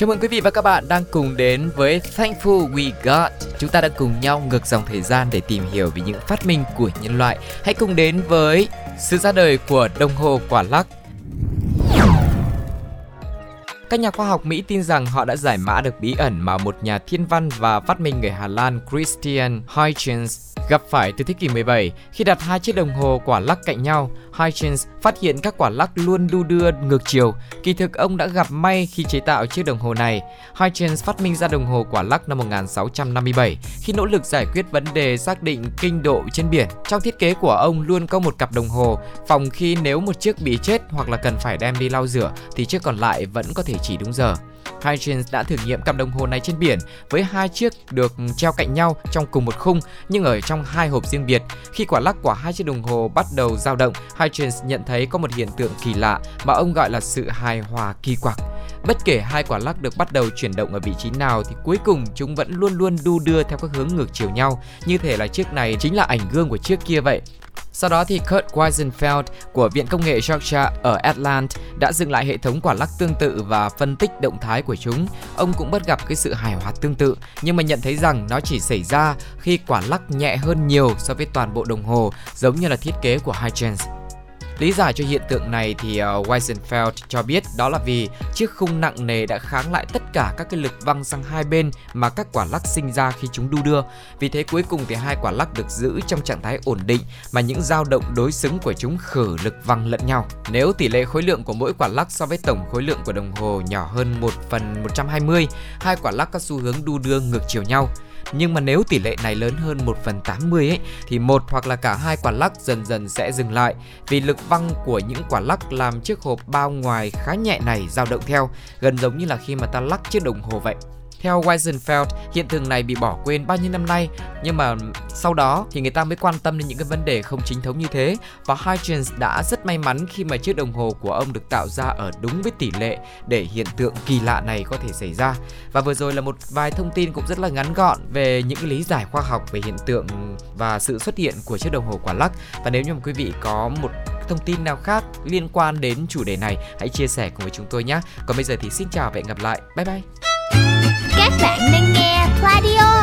Chào mừng quý vị và các bạn đang cùng đến với Thankful We Got. Chúng ta đang cùng nhau ngược dòng thời gian để tìm hiểu về những phát minh của nhân loại. Hãy cùng đến với sự ra đời của đồng hồ quả lắc. Các nhà khoa học Mỹ tin rằng họ đã giải mã được bí ẩn mà một nhà thiên văn và phát minh người Hà Lan Christian Huygens gặp phải từ thế kỷ 17 khi đặt hai chiếc đồng hồ quả lắc cạnh nhau. Huygens phát hiện các quả lắc luôn đu đưa ngược chiều. Kỳ thực, ông đã gặp may khi chế tạo chiếc đồng hồ này. Huygens phát minh ra đồng hồ quả lắc năm 1657 khi nỗ lực giải quyết vấn đề xác định kinh độ trên biển. Trong thiết kế của ông luôn có một cặp đồng hồ, phòng khi nếu một chiếc bị chết hoặc là cần phải đem đi lau rửa thì chiếc còn lại vẫn có thể chỉ đúng giờ. Huygens đã thử nghiệm cặp đồng hồ này trên biển với hai chiếc được treo cạnh nhau trong cùng một khung nhưng ở trong hai hộp riêng biệt. Khi quả lắc của hai chiếc đồng hồ bắt đầu dao động, Huygens nhận thấy có một hiện tượng kỳ lạ mà ông gọi là sự hài hòa kỳ quặc. Bất kể hai quả lắc được bắt đầu chuyển động ở vị trí nào thì cuối cùng chúng vẫn luôn luôn đu đưa theo các hướng ngược chiều nhau, như thể là chiếc này chính là ảnh gương của chiếc kia vậy. Sau đó thì Kurt Weisenfeld của Viện Công nghệ Georgia ở Atlanta đã dựng lại hệ thống quả lắc tương tự và phân tích động thái của chúng. Ông cũng bắt gặp cái sự hài hòa tương tự, nhưng mà nhận thấy rằng nó chỉ xảy ra khi quả lắc nhẹ hơn nhiều so với toàn bộ đồng hồ, giống như là thiết kế của Huygens. Lý giải cho hiện tượng này thì ờ, uh, Weisenfeld cho biết đó là vì chiếc khung nặng nề đã kháng lại tất cả các cái lực văng sang hai bên mà các quả lắc sinh ra khi chúng đu đưa. Vì thế cuối cùng thì hai quả lắc được giữ trong trạng thái ổn định mà những dao động đối xứng của chúng khử lực văng lẫn nhau. Nếu tỷ lệ khối lượng của mỗi quả lắc so với tổng khối lượng của đồng hồ nhỏ hơn 1 phần 120, hai quả lắc có xu hướng đu đưa ngược chiều nhau. Nhưng mà nếu tỷ lệ này lớn hơn 1 phần 80 ấy, thì một hoặc là cả hai quả lắc dần dần sẽ dừng lại vì lực văng của những quả lắc làm chiếc hộp bao ngoài khá nhẹ này dao động theo, gần giống như là khi mà ta lắc chiếc đồng hồ vậy. Theo Weisenfeld, hiện tượng này bị bỏ quên bao nhiêu năm nay, nhưng mà sau đó thì người ta mới quan tâm đến những cái vấn đề không chính thống như thế và Huygens đã rất may mắn khi mà chiếc đồng hồ của ông được tạo ra ở đúng với tỷ lệ để hiện tượng kỳ lạ này có thể xảy ra. Và vừa rồi là một vài thông tin cũng rất là ngắn gọn về những cái lý giải khoa học về hiện tượng và sự xuất hiện của chiếc đồng hồ quả lắc. Và nếu như mà quý vị có một thông tin nào khác liên quan đến chủ đề này hãy chia sẻ cùng với chúng tôi nhé. Còn bây giờ thì xin chào và hẹn gặp lại. Bye bye. Các bạn đang nghe Pladio